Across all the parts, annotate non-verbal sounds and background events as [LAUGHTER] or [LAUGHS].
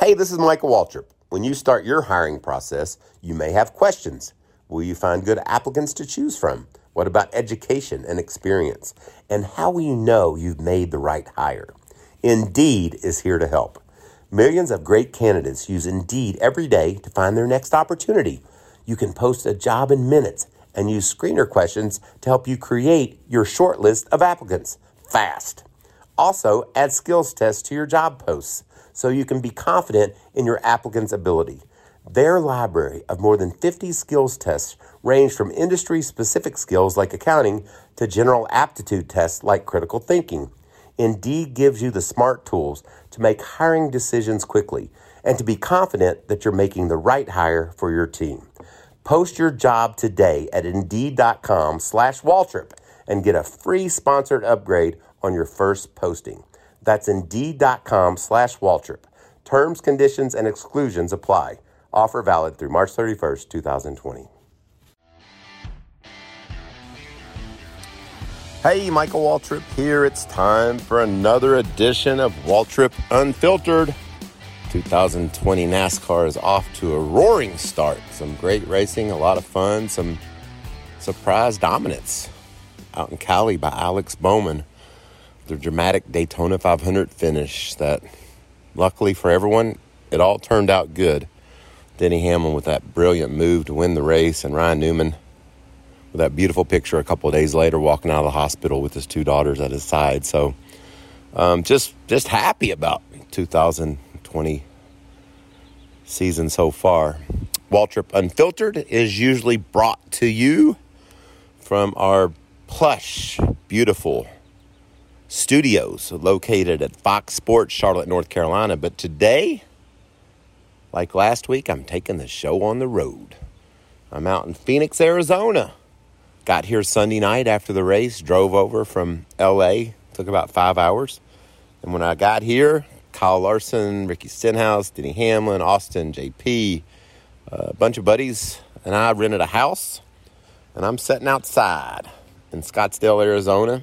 Hey, this is Michael Waltrip. When you start your hiring process, you may have questions. Will you find good applicants to choose from? What about education and experience? And how will you know you've made the right hire? Indeed is here to help. Millions of great candidates use Indeed every day to find their next opportunity. You can post a job in minutes and use screener questions to help you create your short list of applicants fast. Also, add skills tests to your job posts so you can be confident in your applicant's ability. Their library of more than 50 skills tests range from industry specific skills like accounting to general aptitude tests like critical thinking. Indeed gives you the smart tools to make hiring decisions quickly and to be confident that you're making the right hire for your team. Post your job today at Indeed.com slash Waltrip and get a free sponsored upgrade on your first posting. That's Indeed.com slash Waltrip. Terms, conditions, and exclusions apply. Offer valid through March 31st, 2020. Hey, Michael Waltrip here. It's time for another edition of Waltrip Unfiltered. 2020 NASCAR is off to a roaring start. Some great racing, a lot of fun, some surprise dominance out in Cali by Alex Bowman. The dramatic Daytona 500 finish that, luckily for everyone, it all turned out good. Denny Hamlin with that brilliant move to win the race, and Ryan Newman with that beautiful picture a couple days later walking out of the hospital with his two daughters at his side. So um, just just happy about 2020 season so far. Waltrip Unfiltered is usually brought to you from our plush, beautiful studios located at Fox Sports, Charlotte, North Carolina. But today, like last week, I'm taking the show on the road. I'm out in Phoenix, Arizona Got here Sunday night after the race, drove over from LA, took about five hours. And when I got here, Kyle Larson, Ricky Stenhouse, Denny Hamlin, Austin, JP, a bunch of buddies, and I rented a house. And I'm sitting outside in Scottsdale, Arizona,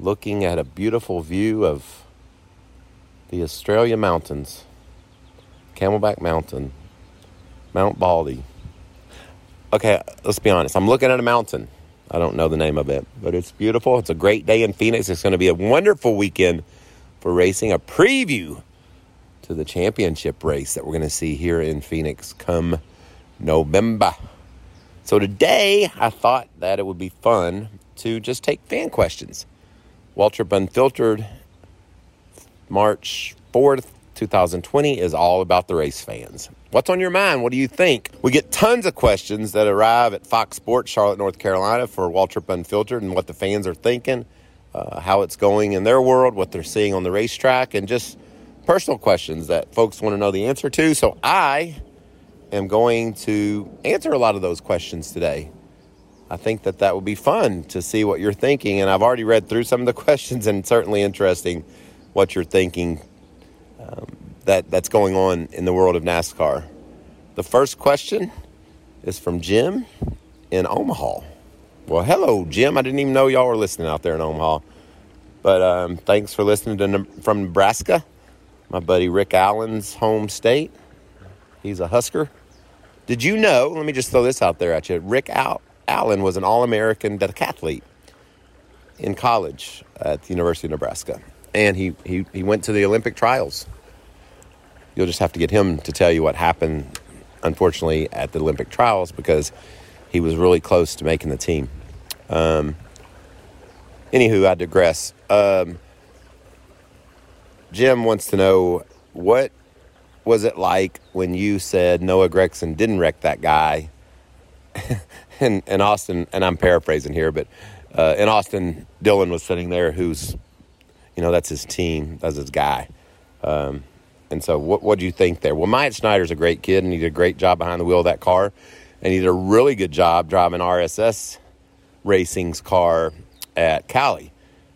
looking at a beautiful view of the Australia Mountains, Camelback Mountain, Mount Baldy okay, let's be honest. I'm looking at a mountain. I don't know the name of it, but it's beautiful. It's a great day in Phoenix. It's going to be a wonderful weekend for racing. A preview to the championship race that we're going to see here in Phoenix come November. So today, I thought that it would be fun to just take fan questions. Waltrip Unfiltered, March 4th, 2020 is all about the race fans. What's on your mind? What do you think? We get tons of questions that arrive at Fox Sports, Charlotte, North Carolina for Waltrip Unfiltered and what the fans are thinking, uh, how it's going in their world, what they're seeing on the racetrack, and just personal questions that folks want to know the answer to. So I am going to answer a lot of those questions today. I think that that would be fun to see what you're thinking. And I've already read through some of the [LAUGHS] questions and certainly interesting what you're thinking um, that, that's going on in the world of NASCAR. The first question is from Jim in Omaha. Well, hello, Jim. I didn't even know y'all were listening out there in Omaha. But um, thanks for listening to from Nebraska, my buddy Rick Allen's home state. He's a Husker. Did you know? Let me just throw this out there at you. Rick Al- Allen was an All American decathlete in college at the University of Nebraska and he, he, he went to the Olympic trials. You'll just have to get him to tell you what happened, unfortunately, at the Olympic trials because he was really close to making the team. Um, anywho, I digress. Um, Jim wants to know what was it like when you said Noah Gragson didn't wreck that guy? [LAUGHS] and, and Austin, and I'm paraphrasing here, but uh, in Austin, Dillon was sitting there who's you know, that's his team, that's his guy. Um, and so, what what do you think there? Well, Myatt Snider's a great kid, and he did a great job behind the wheel of that car, and he did a really good job driving RSS Racing's car at Cali.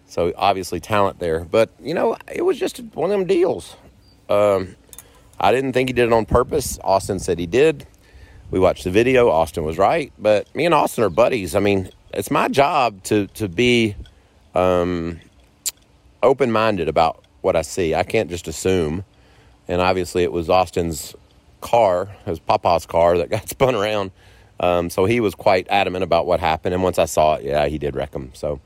So obviously talent there, but you know, it was just one of them deals. Um, I didn't think he did it on purpose. Austin said he did. We watched the video. Austin was right, but me and Austin are buddies. I mean, it's my job to to be um, open minded about what I see. I can't just assume. and obviously it was Austin's car, his papa's car, that got [LAUGHS] spun around. Um, so he was quite adamant about what happened. And once I saw it, yeah, he did wreck him. So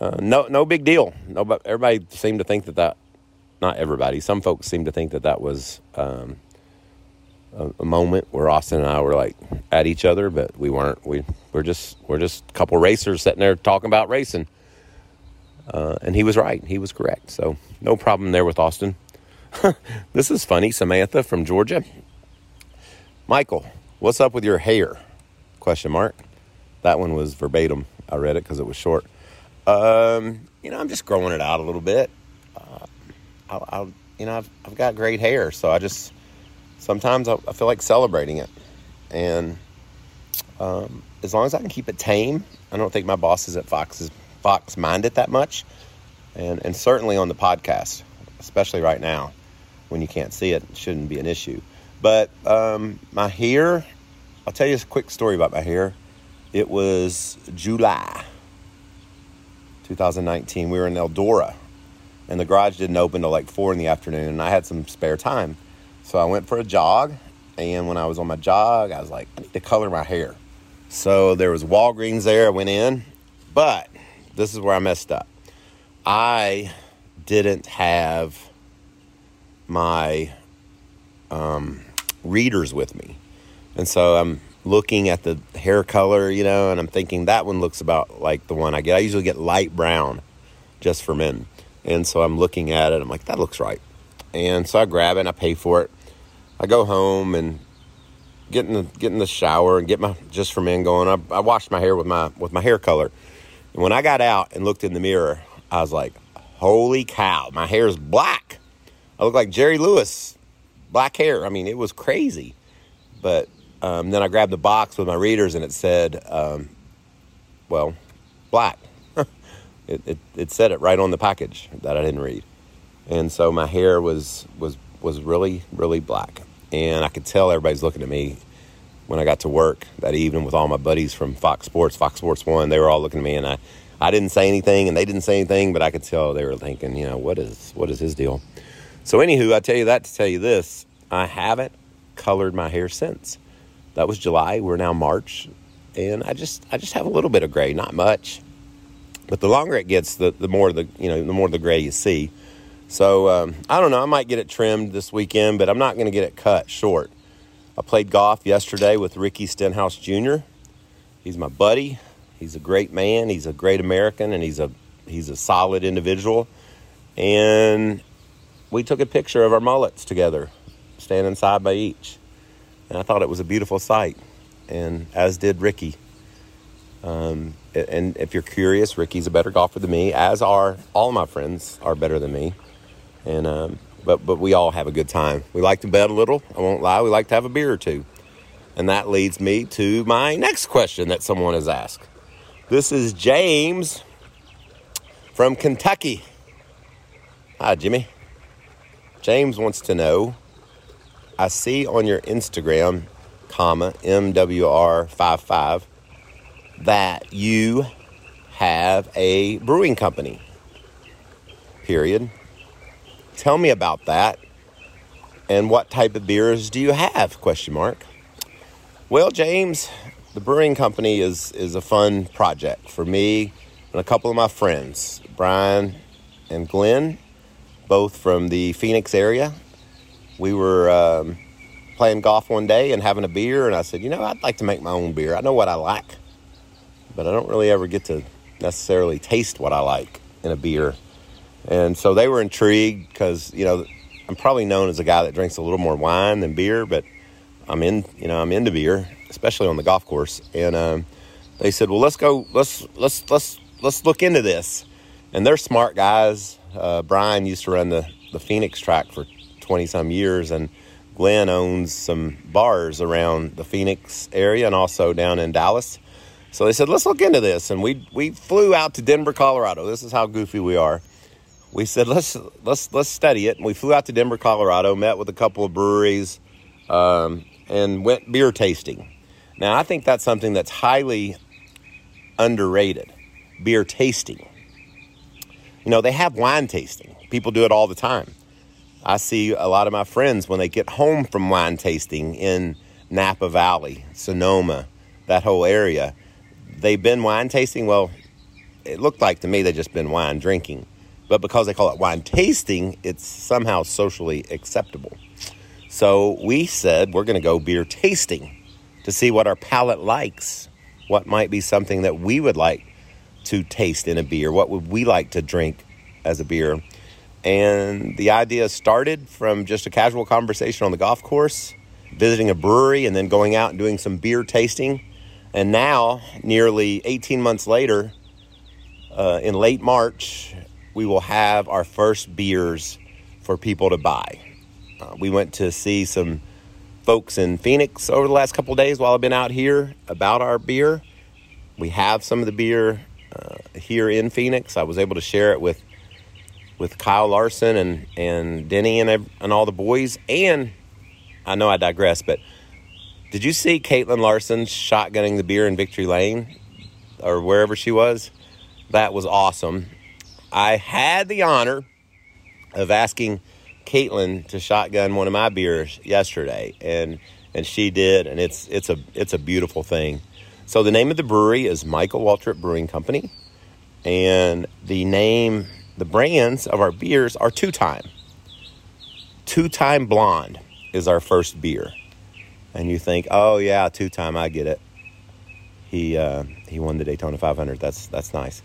uh, no, no big deal. Nobody, everybody seemed to think that that, not everybody, some folks seemed to think that that was um, a, a, moment where Austin and I were like at each other, but we weren't. We we're just we're just a couple racers sitting there talking about racing. Uh, and he was right. He was correct. So no problem there with Austin. [LAUGHS] this is funny. Samantha from Georgia. Michael, what's up with your hair? Question mark. That one was verbatim. I read it because it was short. Um, you know, I'm just growing it out a little bit. Uh, I'll, I'll, you know, I've, I've got great hair, so I just sometimes I, I feel like celebrating it. And um, as long as I can keep it tame, I don't think my bosses at Fox is, Fox mind it that much. And and certainly on the podcast, especially right now, when you can't see it, it shouldn't be an issue. But um, my hair, I'll tell you a quick story about my hair. It was July 2019. We were in Eldora, and the garage didn't open till like four in the afternoon, and I had some spare time. So I went for a jog, and when I was on my jog, I was like, I need to color my hair. So there was Walgreens there. I went in, but this is where I messed up. I didn't have my um, readers with me, and so I'm looking at the hair color, you know, and I'm thinking that one looks about like the one I get. I usually get light brown just for men. And so I'm looking at it. I'm like, that looks right. And so I grab it and I pay for it. I go home and get in the get in the shower and get my just for men going. I, I washed my hair with my with my hair color. And when I got out and looked in the mirror, I was like, holy cow, my hair is black. I look like Jerry Lewis, black hair. I mean, it was crazy. But um, then I grabbed the box with my readers and it said, um, well, black. [LAUGHS] it, it, it said it right on the package that I didn't read. And so my hair was, was, was really, really black. And I could tell everybody's looking at me when I got to work that evening with all my buddies from Fox Sports, Fox Sports One. They were all looking at me and I, I didn't say anything and they didn't say anything, but I could tell they were thinking, you know, what is, what is his deal? So, anywho, I tell you that to tell you this I haven't colored my hair since that was July. We're now March, and I just I just have a little bit of gray, not much, but the longer it gets, the the more the you know the more the gray you see. So um, I don't know. I might get it trimmed this weekend, but I'm not going to get it cut short. I played golf yesterday with Ricky Stenhouse Jr. He's my buddy. He's a great man. He's a great American, and he's a he's a solid individual. And we took a picture of our mullets together, standing side by each and I thought it was a beautiful sight, and as did Ricky. Um, and if you're curious, Ricky's a better golfer than me, as are all my friends are better than me. And um, but but we all have a good time. We like to bet a little. I won't lie. We like to have a beer or two. And that leads me to my next question that someone has asked. This is James from Kentucky. Hi, Jimmy. James wants to know I see on your Instagram, comma, MWR55, that you have a brewing company. Period. Tell me about that. And what type of beers do you have? Question mark. Well, James, the brewing company is is a fun project for me and a couple of my friends, Brian and Glenn, both from the Phoenix area we were um, playing golf one day and having a beer, and I said, you know, I'd like to make my own beer. I know what I like, but I don't really ever get to necessarily taste what I like in a beer. And so they were intrigued because, you know, I'm probably known as a guy that drinks a little more wine than beer, but I'm in, you know, I'm into beer, especially on the golf course. And um, they said, well, let's go, let's let's let's let's look into this. And they're smart guys. Uh, Brian used to run the the Phoenix track for 20 some years. And Glenn owns some bars around the Phoenix area and also down in Dallas. So they said, let's look into this. And we, we flew out to Denver, Colorado. This is how goofy we are. We said, let's, let's, let's study it. And we flew out to Denver, Colorado, met with a couple of breweries, um, and went beer tasting. Now, I think that's something that's highly underrated beer tasting. You know, they have wine tasting, people do it all the time. I see a lot of my friends when they get home from wine tasting in Napa Valley, Sonoma, that whole area. They've been wine tasting. Well, it looked like to me they just been wine drinking. But because they call it wine tasting, it's somehow socially acceptable. So we said we're going to go beer tasting to see what our palate likes. What might be something that we would like to taste in a beer? What would we like to drink as a beer? And the idea started from just a casual conversation on the golf course, visiting a brewery, and then going out and doing some beer tasting. And now, nearly 18 months later, uh, in late March, we will have our first beers for people to buy. Uh, we went to see some folks in Phoenix over the last couple days while I've been out here about our beer. We have some of the beer uh, here in Phoenix. I was able to share it with with Kyle Larson and and Denny and and all the boys. And I know I digress, but did you see Katelyn Larson shotgunning the beer in Victory Lane or wherever she was? That was awesome. I had the honor of asking Katelyn to shotgun one of my beers yesterday, and and she did, and it's it's a it's a beautiful thing. So the name of the brewery is Michael Waltrip Brewing Company, and the name the brands of our beers are two time. Two time blonde is our first beer. And you think, oh yeah, two time, I get it. He uh, he won the Daytona 500. That's that's nice.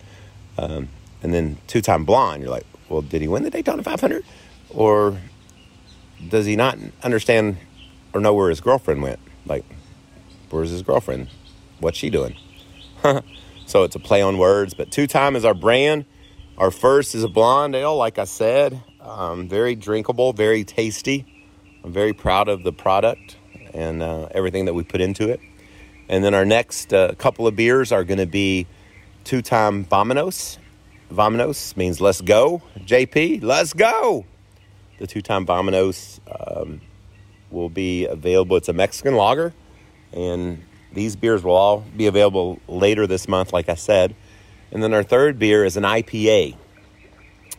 Um, and then two time blonde, you're like, well, did he win the Daytona 500, or does he not understand or know where his girlfriend went? Like, where's his girlfriend? What's she doing? [LAUGHS] so it's a play on words, but two time is our brand. Our first is a blonde ale, like I said, um, very drinkable, very tasty. I'm very proud of the product and uh, everything that we put into it. And then our next uh, couple of beers are going to be two time Vámonos. Vámonos means let's go. JP, let's go. The two time Vámonos um, will be available. It's a Mexican lager, and these beers will all be available later this month, like I said. And then our third beer is an IPA.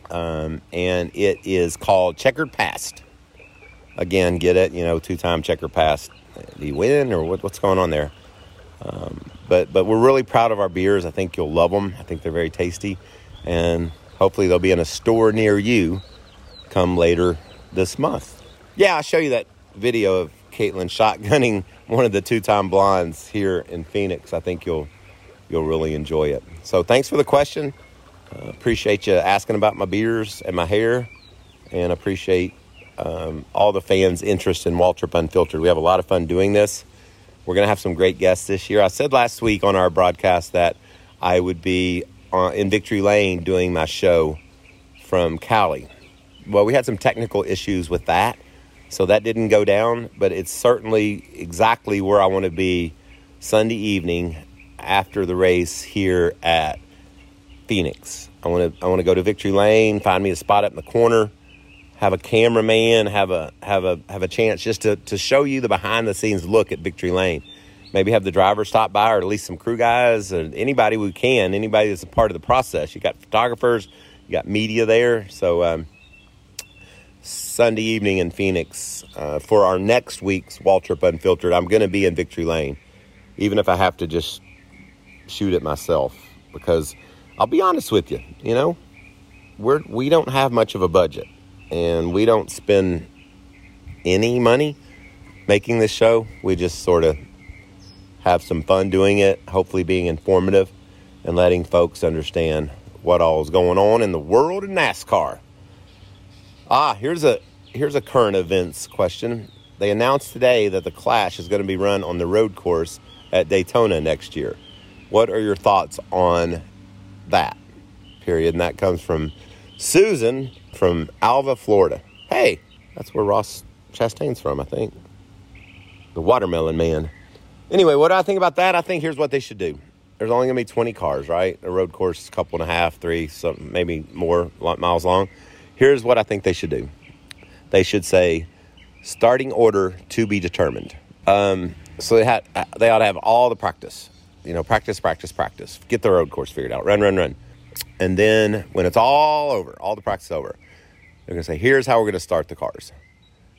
Um, and it is called Checkered Past. Again, get it? You know, two time Checkered Past. The win or what, what's going on there? Um, but but we're really proud of our beers. I think you'll love them. I think they're very tasty, and hopefully they'll be in a store near you come later this month. Yeah, I'll show you that video of Katelyn shotgunning [LAUGHS] one of the two-time blondes here in Phoenix. I think you'll you'll really enjoy it. So thanks for the question. Uh, appreciate you asking about my beers and my hair, and appreciate um, all the fans' interest in Waltrip Unfiltered. We have a lot of fun doing this. We're going to have some great guests this year. I said last week on our broadcast that I would be uh, in Victory Lane doing my show from Cali. Well, we had some technical issues with that, so that didn't go down, but it's certainly exactly where I want to be Sunday evening after the race here at Phoenix. I want to I want to go to Victory Lane, find me a spot up in the corner, have a cameraman, have a have a have a chance just to to show you the behind the scenes look at Victory Lane. Maybe have the driver stop by, or at least some crew guys, or anybody we can, anybody that's a part of the process. You got photographers, you got media there. So um, Sunday evening in Phoenix uh, for our next week's Waltrip Unfiltered, I'm going to be in Victory Lane, even if I have to just shoot it myself because I'll be honest with you, you know, we're we don't have much of a budget and we don't spend any money making this show. We just sort of have some fun doing it, hopefully being informative and letting folks understand what all is going on in the world of NASCAR. Ah, here's a here's a current events question. They announced today that the Clash is going to be run on the road course at Daytona next year. What are your thoughts on that? Period. And that comes from Susan from Alva, Florida. Hey, that's where Ross Chastain's from, I think. The watermelon man. Anyway, what do I think about that? I think here's what they should do. There's only gonna be 20 cars, right? A road course is a couple and a half, three, something, maybe more miles long. Here's what I think they should do. They should say, starting order to be determined. Um, so they had, they ought to have all the practice you know, practice, practice, practice. Get the road course figured out. Run, run, run. And then when it's all over, all the practice over, They're going to say, here's how we're going to start the cars.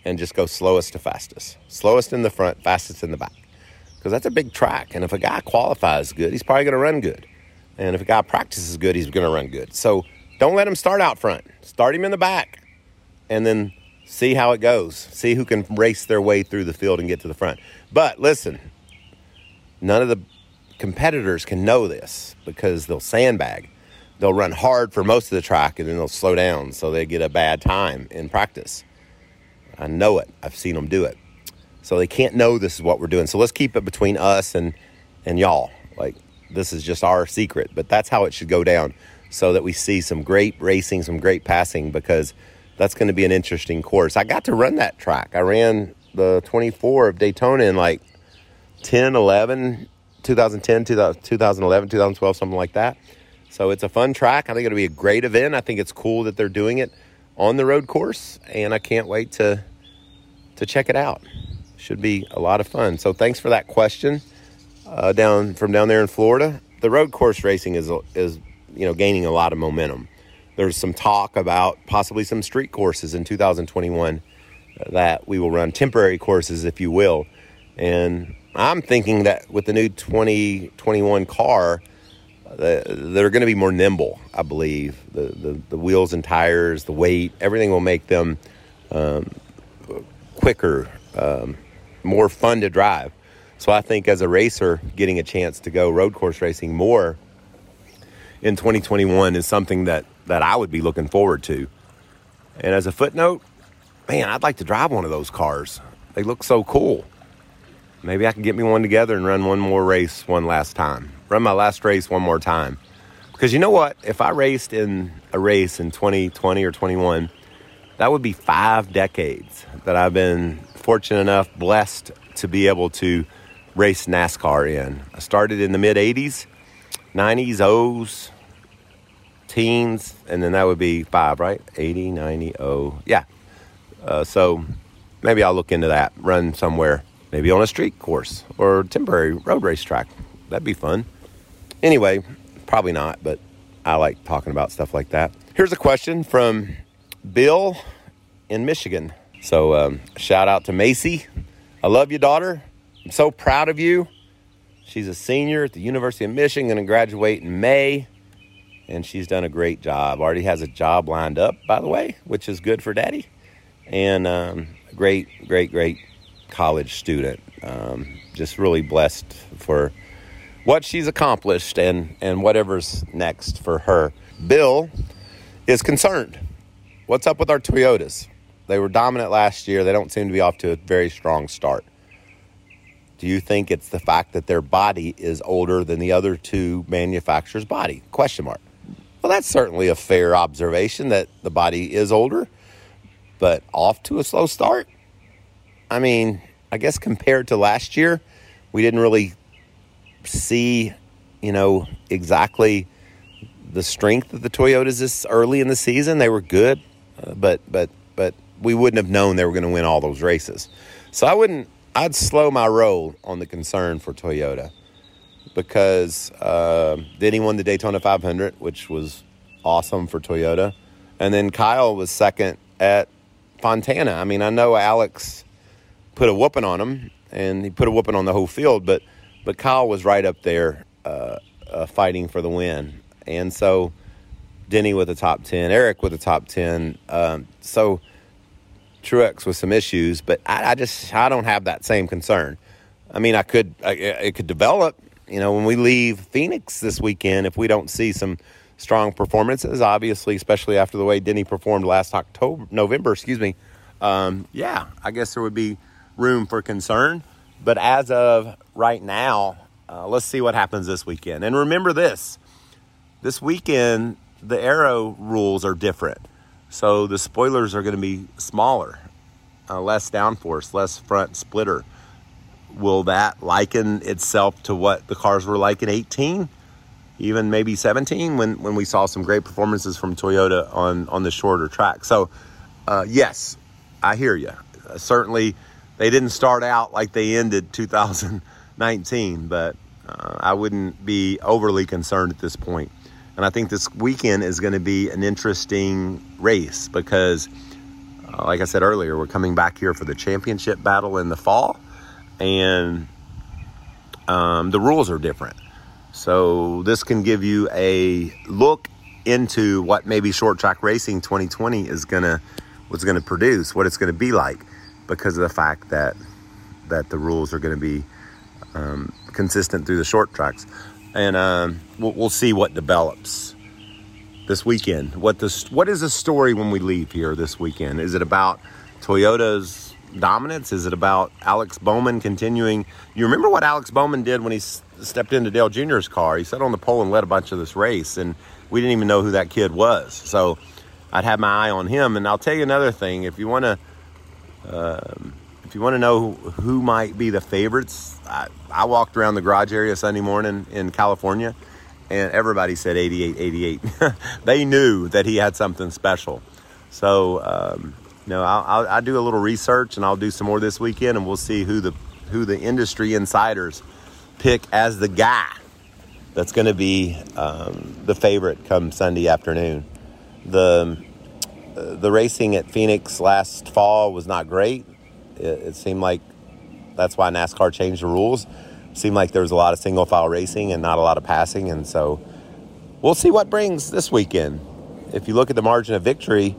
And just go slowest to fastest. Slowest in the front, fastest in the back. Because that's a big track. And if a guy qualifies good, he's probably going to run good. And if a guy practices good, he's going to run good. So don't let him start out front. Start him in the back. And then see how it goes. See who can race their way through the field and get to the front. But listen, none of the competitors can know this because they'll sandbag they'll run hard for most of the track and then they'll slow down so they get a bad time in practice. I know it. I've seen them do it. So they can't know this is what we're doing. So let's keep it between us and and y'all. Like this is just our secret, but that's how it should go down so that we see some great racing, some great passing because that's going to be an interesting course. I got to run that track. I ran the 24 of Daytona in like 10, 11, 2010, 2011, 2012, something like that. So it's a fun track. I think it'll be a great event. I think it's cool that they're doing it on the road course, and I can't wait to to check it out. Should be a lot of fun. So thanks for that question. Uh, down from down there in Florida, the road course racing is is you know gaining a lot of momentum. There's some talk about possibly some street courses in 2021 that we will run temporary courses, if you will. And I'm thinking that with the new 2021 car, they're going to be more nimble, I believe. The, the, the, wheels and tires, the weight, everything will make them um, quicker, um, more fun to drive. So I think as a racer, getting a chance to go road course racing more in 2021 is something that, that I would be looking forward to. And as a footnote, man, I'd like to drive one of those cars. They look so cool. Maybe I can get me one together and run one more race one last time run my last race one more time. Because you know what? If I raced in a race in 2020 or 21, that would be five decades that I've been fortunate enough, blessed to be able to race NASCAR in. I started in the mid 80s, 90s, O's, teens, and then that would be five, right? 80, 90, O. Yeah. Uh, so maybe I'll look into that, run somewhere, maybe on a street course or temporary road race track. That'd be fun. Anyway, probably not, but I like talking about stuff like that. Here's a question from Bill in Michigan. So, um, shout out to Macy. I love you, daughter. I'm so proud of you. She's a senior at the University of Michigan, going to graduate in May, and she's done a great job. Already has a job lined up, by the way, which is good for daddy. And um, great, great, great college student. Um, just really blessed for what she's accomplished and, and whatever's next for her. Bill is concerned. What's up with our Toyotas? They were dominant last year. They don't seem to be off to a very strong start. Do you think it's the fact that their body is older than the other two manufacturers' body? Question mark. Well, that's certainly a fair observation that the body is older, but off to a slow start. I mean, I guess compared to last year, we didn't really see, you know, exactly the strength of the Toyotas this early in the season. They were good, uh, but but but we wouldn't have known they were going to win all those races. So I wouldn't. I'd slow my roll on the concern for Toyota because uh, Denny won the Daytona 500, which was awesome for Toyota, and then Kyle was second at Fontana. I mean, I know Alex put a whooping on him, and he put a whooping on the whole field, but but Kyle was right up there uh, uh, fighting for the win. And so Denny with the top 10, Eric with the top 10. Um, so Truex with some issues, but I, I, just, I don't have that same concern. I mean, I could, I, it could develop, you know, when we leave Phoenix this weekend, if we don't see some strong performances, obviously, especially after the way Denny performed last October, November, excuse me. Um, yeah, I guess there would be room for concern. But as of right now, uh, let's see what happens this weekend. And remember this this weekend, the aero rules are different. So the spoilers are going to be smaller, uh, less downforce, less front splitter. Will that liken itself to what the cars were like in 18? Even maybe 17 when, when we saw some great performances from Toyota on, on the shorter track. So, uh, yes, I hear you. Uh, certainly, they didn't start out like they ended 2019, but uh, I wouldn't be overly concerned at this point. And I think this weekend is going to be an interesting race because, uh, like I said earlier, we're coming back here for the championship battle in the fall, and um, the rules are different. So this can give you a look into what maybe short track racing 2020 is gonna was gonna produce, what it's gonna be like, because of the fact that that the rules are going to be um, consistent through the short tracks, and um, we'll, we'll, see what develops this weekend. What this what is the story when we leave here this weekend? Is it about Toyota's dominance? Is it about Alex Bowman continuing? You remember what Alex Bowman did when he s- stepped into Dale Jr.'s car? He sat on the pole and led a bunch of this race, and we didn't even know who that kid was. So I'd have my eye on him. And I'll tell you another thing: if you want to. Um, if you want to know who, might be the favorites, I, I, walked around the garage area Sunday morning in California and everybody said 88, 88. [LAUGHS] they knew that he had something special. So, um, I'll, I'll, I'll, do a little research and I'll do some more this weekend and we'll see who the, who the industry insiders pick as the guy that's going to be um, the favorite come Sunday afternoon. The, uh, the racing at Phoenix last fall was not great. It, it seemed like that's why NASCAR changed the rules. It seemed like there was a lot of single file racing and not a lot of passing, and so we'll see what brings this weekend. If you look at the margin of victory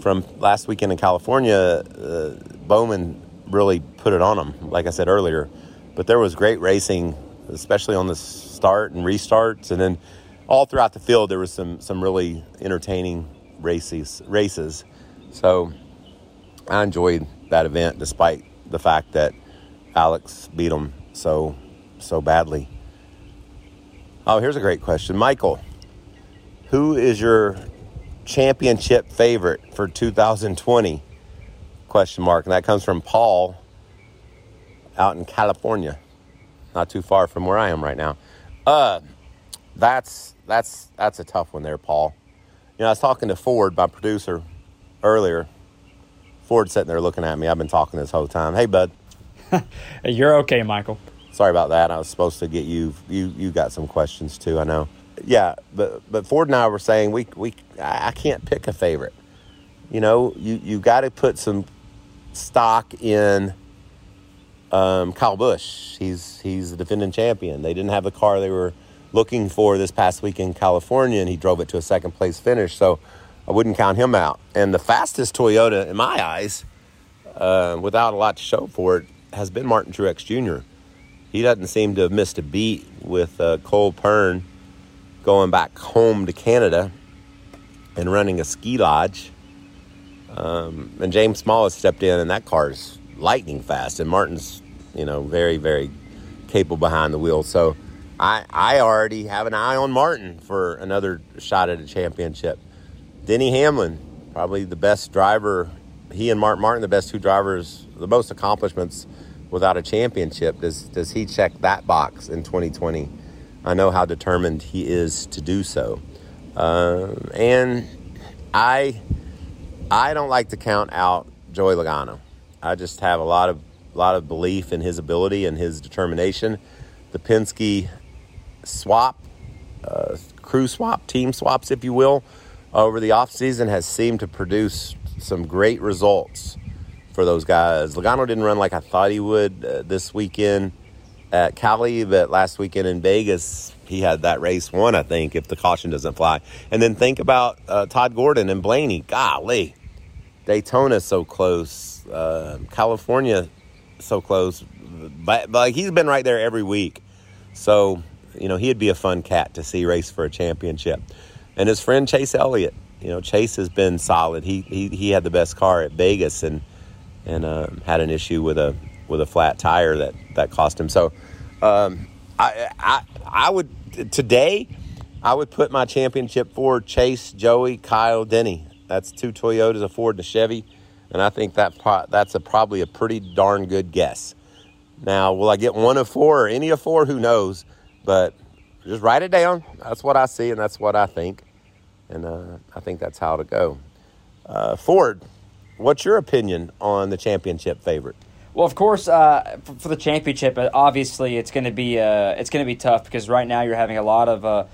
from last weekend in California, uh, Bowman really put it on them, like I said earlier. But there was great racing, especially on the start and restarts, and then all throughout the field there was some some really entertaining races. Races, so I enjoyed that event, despite the fact that Alex beat him so so badly. Oh, here's a great question, Michael. Who is your championship favorite for 2020? Question mark, and that comes from Paul out in California, not too far from where I am right now. Uh, that's that's that's a tough one there, Paul. You know, I was talking to Ford, my producer, earlier, Ford's sitting there looking at me. I've been talking this whole time. Hey, bud. [LAUGHS] You're okay, Michael. Sorry about that. I was supposed to get you. You you got some questions too. I know. Yeah, but but Ford and I were saying we we I can't pick a favorite. You know, you you got to put some stock in um, Kyle Busch. He's he's the defending champion. They didn't have the car they were looking for this past week in California, and he drove it to a second place finish. So I wouldn't count him out. And the fastest Toyota, in my eyes, uh, without a lot to show for it, has been Martin Truex Jr. He doesn't seem to have missed a beat with uh, Cole Pearn going back home to Canada and running a ski lodge. Um, and James Small has stepped in, and that car is lightning fast. And Martin's, you know, very, very capable behind the wheel. So I, I already have an eye on Martin for another shot at a championship. Denny Hamlin, probably the best driver. He and Mark Martin, the best two drivers, the most accomplishments without a championship. Does does he check that box in 2020? I know how determined he is to do so, uh, and I I don't like to count out Joey Logano. I just have a lot of lot of belief in his ability and his determination. The Penske swap, uh, crew swap, team swaps, if you will, over the offseason has seemed to produce some great results for those guys. Logano didn't run like I thought he would uh, this weekend at Cali, but last weekend in Vegas, he had that race won, I think, if the caution doesn't fly. And then think about uh, Todd Gordon and Blaney. Golly, Daytona so close, uh, California so close, but, but he's been right there every week. So, you know, he'd be a fun cat to see race for a championship and his friend Chase Elliott. You know, Chase has been solid. He he, he had the best car at Vegas and and uh, had an issue with a with a flat tire that that cost him. So, um, I I I would today I would put my championship for Chase, Joey, Kyle, Denny. That's two Toyotas, a Ford, and a Chevy, and I think that that's a probably a pretty darn good guess. Now, will I get one of four or any of four? Who knows? But just write it down. That's what I see, and that's what I think. And uh, I think that's how to go. Uh, Ford, what's your opinion on the championship favorite? Well, of course, uh, for, the championship, uh, obviously it's going to be uh, it's going to be tough because right now you're having a lot of uh,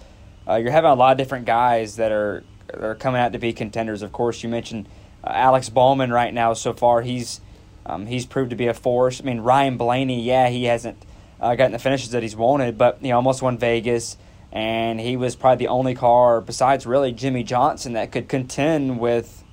you're having a lot of different guys that are are coming out to be contenders. Of course, you mentioned Alex Bowman right now. So far, he's um, he's proved to be a force. I mean, Ryan Blaney, yeah, he hasn't uh, gotten the finishes that he's wanted, but he almost won Vegas, and he was probably the only car besides really Jimmie Johnson that could contend with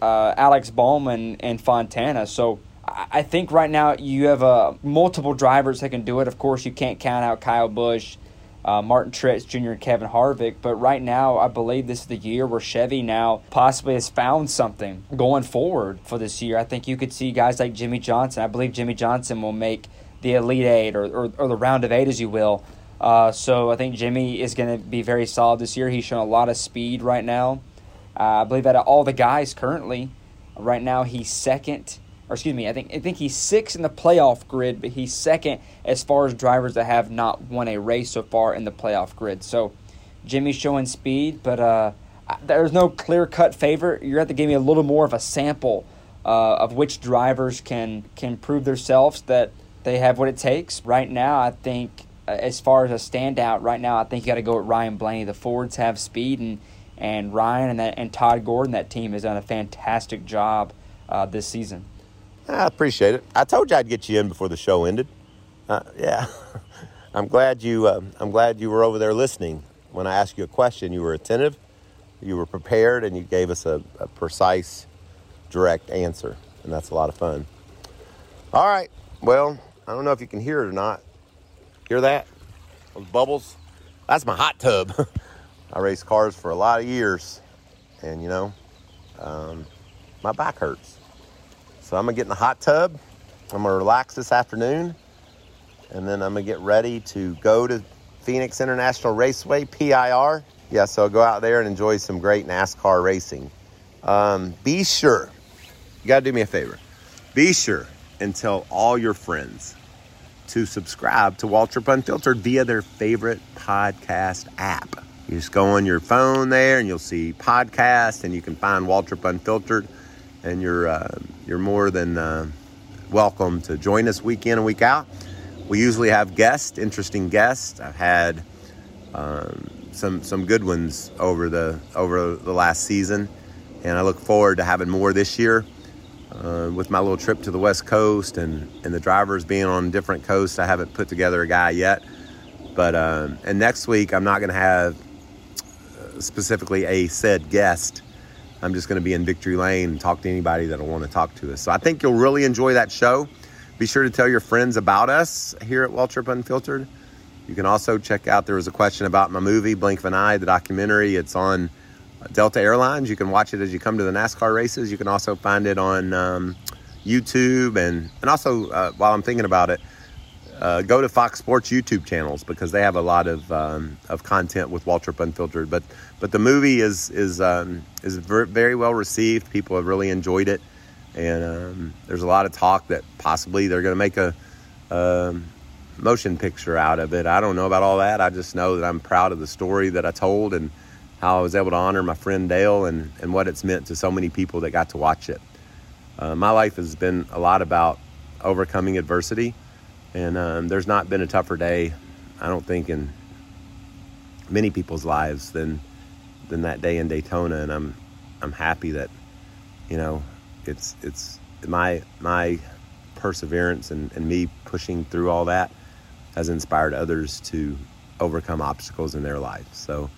uh, Alex Bowman and Fontana. So I think right now you have uh, multiple drivers that can do it. Of course, you can't count out Kyle Busch, uh, Martin Truex Jr., and Kevin Harvick. But right now, I believe this is the year where Chevy now possibly has found something going forward for this year. I think you could see guys like Jimmie Johnson. I believe Jimmie Johnson will make the Elite Eight or, or, or the round of eight, as you will. Uh, so I think Jimmie is going to be very solid this year. He's shown a lot of speed right now. Uh, I believe out of all the guys currently, right now he's second or excuse me, I think I think he's sixth in the playoff grid, but he's second as far as drivers that have not won a race so far in the playoff grid. So Jimmie's showing speed, but uh, there's no clear cut favorite. You're going to have to give me a little more of a sample uh, of which drivers can can prove themselves that they have what it takes. Right now, I think uh, as far as a standout, right now I think you got to go with Ryan Blaney. The Fords have speed, and and Ryan and that and Todd Gordon, that team has done a fantastic job uh, this season. I appreciate it. I told you I'd get you in before the show ended. Uh, yeah, [LAUGHS] I'm glad you. Uh, I'm glad you were over there listening. When I asked you a question, you were attentive, you were prepared, and you gave us a, a precise, direct answer, and that's a lot of fun. All right. Well, I don't know if you can hear it or not. Hear that? Those bubbles? That's my hot tub. [LAUGHS] I raced cars for a lot of years, and you know, um, my back hurts. So I'm gonna get in the hot tub. I'm gonna relax this afternoon, and then I'm gonna get ready to go to Phoenix International Raceway (PIR). Yeah, so I'll go out there and enjoy some great NASCAR racing. Um, be sure, you gotta do me a favor. Be sure and tell all your friends to subscribe to Waltrip Unfiltered via their favorite podcast app. You just go on your phone there and you'll see podcast and you can find Waltrip Unfiltered and you're uh, you're more than uh, welcome to join us week in and week out. We usually have guests, interesting guests. I've had um, some some good ones over the over the last season, and I look forward to having more this year. Uh, with my little trip to the West Coast and, and the drivers being on different coasts, I haven't put together a guy yet. But um, and next week I'm not going to have uh, specifically a said guest I'm just going to be in Victory Lane and talk to anybody that'll want to talk to us. So I think you'll really enjoy that show. Be sure to tell your friends about us here at Waltrip Unfiltered. You can also check out, there was a question about my movie, Blink of an Eye, the documentary. It's on Delta Airlines. You can watch it as you come to the NASCAR races. You can also find it on um, YouTube. And, and also, uh, while I'm thinking about it, uh, go to Fox Sports YouTube channels because they have a lot of um, of content with Waltrip Unfiltered. But but the movie is is um, is very well received. People have really enjoyed it, and um, there's a lot of talk that possibly they're going to make a, a um, motion picture out of it. I don't know about all that. I just know that I'm proud of the story that I told and how I was able to honor my friend Dale and and what it's meant to so many people that got to watch it. Uh, my life has been a lot about overcoming adversity and um, there's not been a tougher day, I don't think, in many people's lives than than that day in Daytona. And I'm I'm happy that you know it's it's my my perseverance and, and me pushing through all that has inspired others to overcome obstacles in their life. So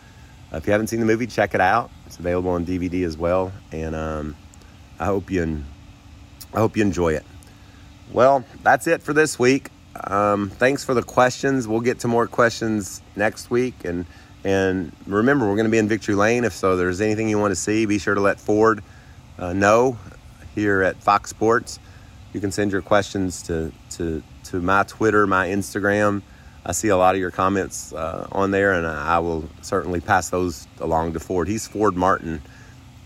if you haven't seen the movie, check it out. It's available on DVD as well, and um, I hope you I hope you enjoy it. Well, that's it for this week. Um, thanks for the questions. We'll get to more questions next week. And and remember, we're going to be in Victory Lane. If so, there's anything you want to see, be sure to let Ford uh, know here at Fox Sports. You can send your questions to to to my Twitter, my Instagram. I see a lot of your comments uh, on there, and I will certainly pass those along to Ford. He's Ford Martin.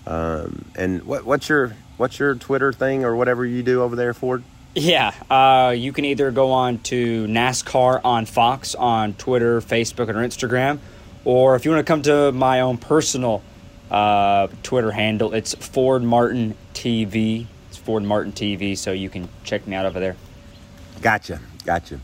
Um, and what, what's your what's your Twitter thing or whatever you do over there, Ford? Yeah, uh, you can either go on to NASCAR on Fox on Twitter, Facebook, or Instagram, or if you want to come to my own personal uh, Twitter handle, it's Ford Martin TV. It's Ford Martin TV, so you can check me out over there. Gotcha, gotcha.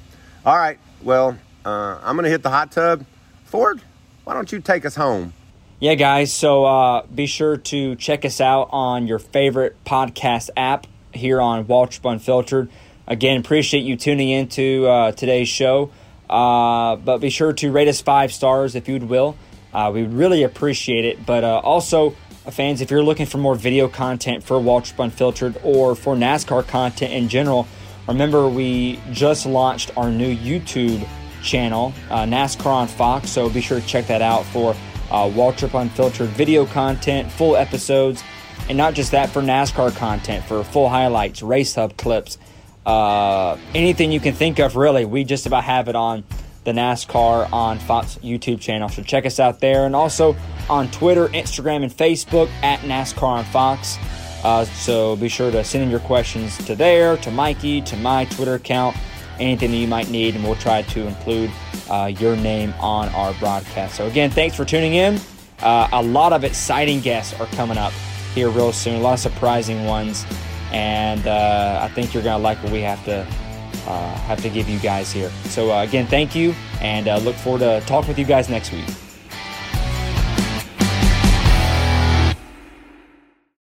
All right, well, uh, I'm gonna hit the hot tub. Ford, why don't you take us home? Yeah, guys. So uh, be sure to check us out on your favorite podcast app here on Waltrip Unfiltered. Again, appreciate you tuning into uh, today's show. Uh, but be sure to rate us five stars if you'd will. Uh, we really appreciate it. But uh, also, uh, fans, if you're looking for more video content for Waltrip Unfiltered or for NASCAR content in general, remember we just launched our new YouTube channel, uh, NASCAR on Fox. So be sure to check that out for uh, Waltrip Unfiltered video content, full episodes, and not just that for NASCAR content, for full highlights, race hub clips, uh, anything you can think of, really. We just about have it on the NASCAR on Fox YouTube channel. So check us out there. And also on Twitter, Instagram, and Facebook at NASCAR on Fox. Uh, so be sure to send in your questions to there, to Mikey, to my Twitter account, anything that you might need, and we'll try to include uh, your name on our broadcast. So again, thanks for tuning in. Uh, a lot of exciting guests are coming up here real soon. A lot of surprising ones, and uh, I think you're gonna like what we have to uh, have to give you guys here. So uh, again, thank you, and uh, look forward to talking with you guys next week.